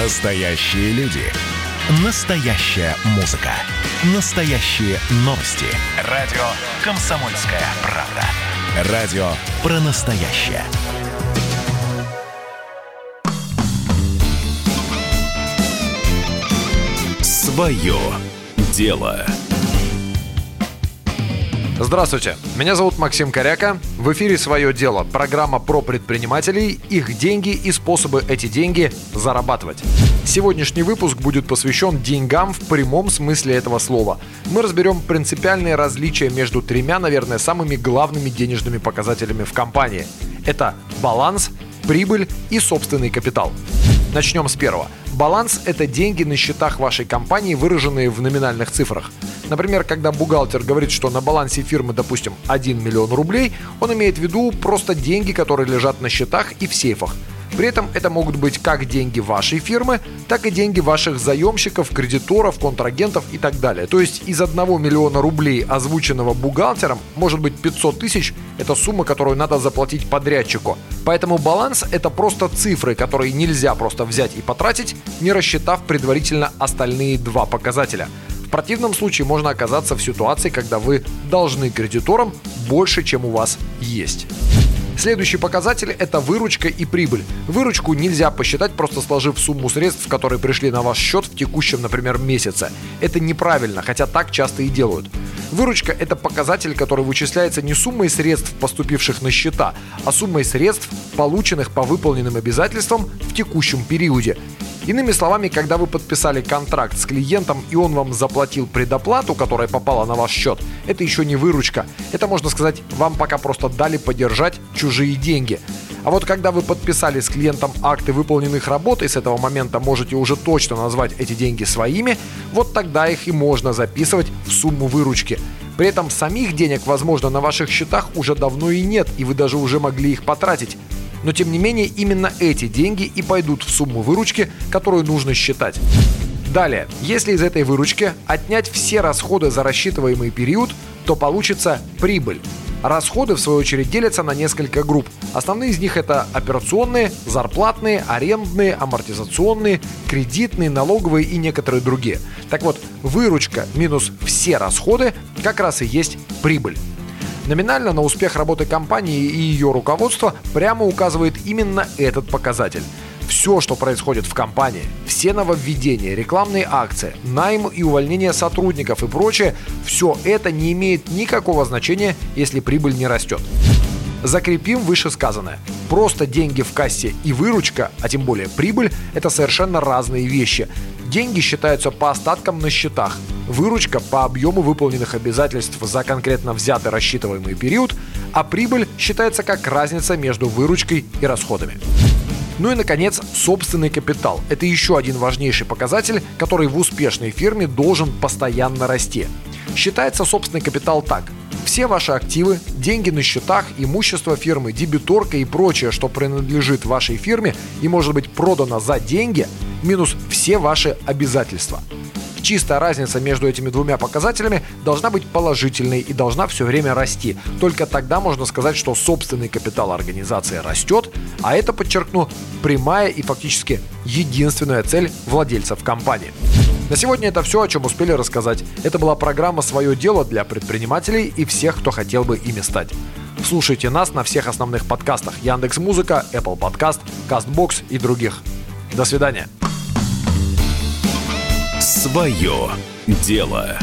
Настоящие люди. Настоящая музыка. Настоящие новости. Радио «Комсомольская правда». Радио про настоящее. Свое дело. Здравствуйте, меня зовут Максим Коряка. В эфире «Свое дело» – программа про предпринимателей, их деньги и способы эти деньги зарабатывать. Сегодняшний выпуск будет посвящен деньгам в прямом смысле этого слова. Мы разберем принципиальные различия между тремя, наверное, самыми главными денежными показателями в компании. Это баланс, прибыль и собственный капитал. Начнем с первого. Баланс – это деньги на счетах вашей компании, выраженные в номинальных цифрах. Например, когда бухгалтер говорит, что на балансе фирмы, допустим, 1 миллион рублей, он имеет в виду просто деньги, которые лежат на счетах и в сейфах. При этом это могут быть как деньги вашей фирмы, так и деньги ваших заемщиков, кредиторов, контрагентов и так далее. То есть из 1 миллиона рублей, озвученного бухгалтером, может быть 500 тысяч – это сумма, которую надо заплатить подрядчику. Поэтому баланс – это просто цифры, которые нельзя просто взять и потратить, не рассчитав предварительно остальные два показателя. В противном случае можно оказаться в ситуации, когда вы должны кредиторам больше, чем у вас есть. Следующий показатель – это выручка и прибыль. Выручку нельзя посчитать, просто сложив сумму средств, которые пришли на ваш счет в текущем, например, месяце. Это неправильно, хотя так часто и делают. Выручка – это показатель, который вычисляется не суммой средств, поступивших на счета, а суммой средств, полученных по выполненным обязательствам в текущем периоде. Иными словами, когда вы подписали контракт с клиентом и он вам заплатил предоплату, которая попала на ваш счет, это еще не выручка. Это, можно сказать, вам пока просто дали подержать чужие деньги. А вот когда вы подписали с клиентом акты выполненных работ и с этого момента можете уже точно назвать эти деньги своими, вот тогда их и можно записывать в сумму выручки. При этом самих денег, возможно, на ваших счетах уже давно и нет, и вы даже уже могли их потратить. Но тем не менее именно эти деньги и пойдут в сумму выручки, которую нужно считать. Далее, если из этой выручки отнять все расходы за рассчитываемый период, то получится прибыль. Расходы, в свою очередь, делятся на несколько групп. Основные из них это операционные, зарплатные, арендные, амортизационные, кредитные, налоговые и некоторые другие. Так вот, выручка минус все расходы как раз и есть прибыль. Номинально на успех работы компании и ее руководства прямо указывает именно этот показатель. Все, что происходит в компании, все нововведения, рекламные акции, найм и увольнение сотрудников и прочее, все это не имеет никакого значения, если прибыль не растет. Закрепим вышесказанное. Просто деньги в кассе и выручка, а тем более прибыль, это совершенно разные вещи. Деньги считаются по остаткам на счетах. Выручка по объему выполненных обязательств за конкретно взятый рассчитываемый период, а прибыль считается как разница между выручкой и расходами. Ну и, наконец, собственный капитал. Это еще один важнейший показатель, который в успешной фирме должен постоянно расти. Считается собственный капитал так. Все ваши активы, деньги на счетах, имущество фирмы, дебиторка и прочее, что принадлежит вашей фирме и может быть продано за деньги, минус все ваши обязательства. Чистая разница между этими двумя показателями должна быть положительной и должна все время расти. Только тогда можно сказать, что собственный капитал организации растет, а это, подчеркну, прямая и фактически единственная цель владельцев компании. На сегодня это все, о чем успели рассказать. Это была программа «Свое дело» для предпринимателей и всех, кто хотел бы ими стать. Слушайте нас на всех основных подкастах Яндекс Музыка, Apple Podcast, Castbox и других. До свидания. Свое дело.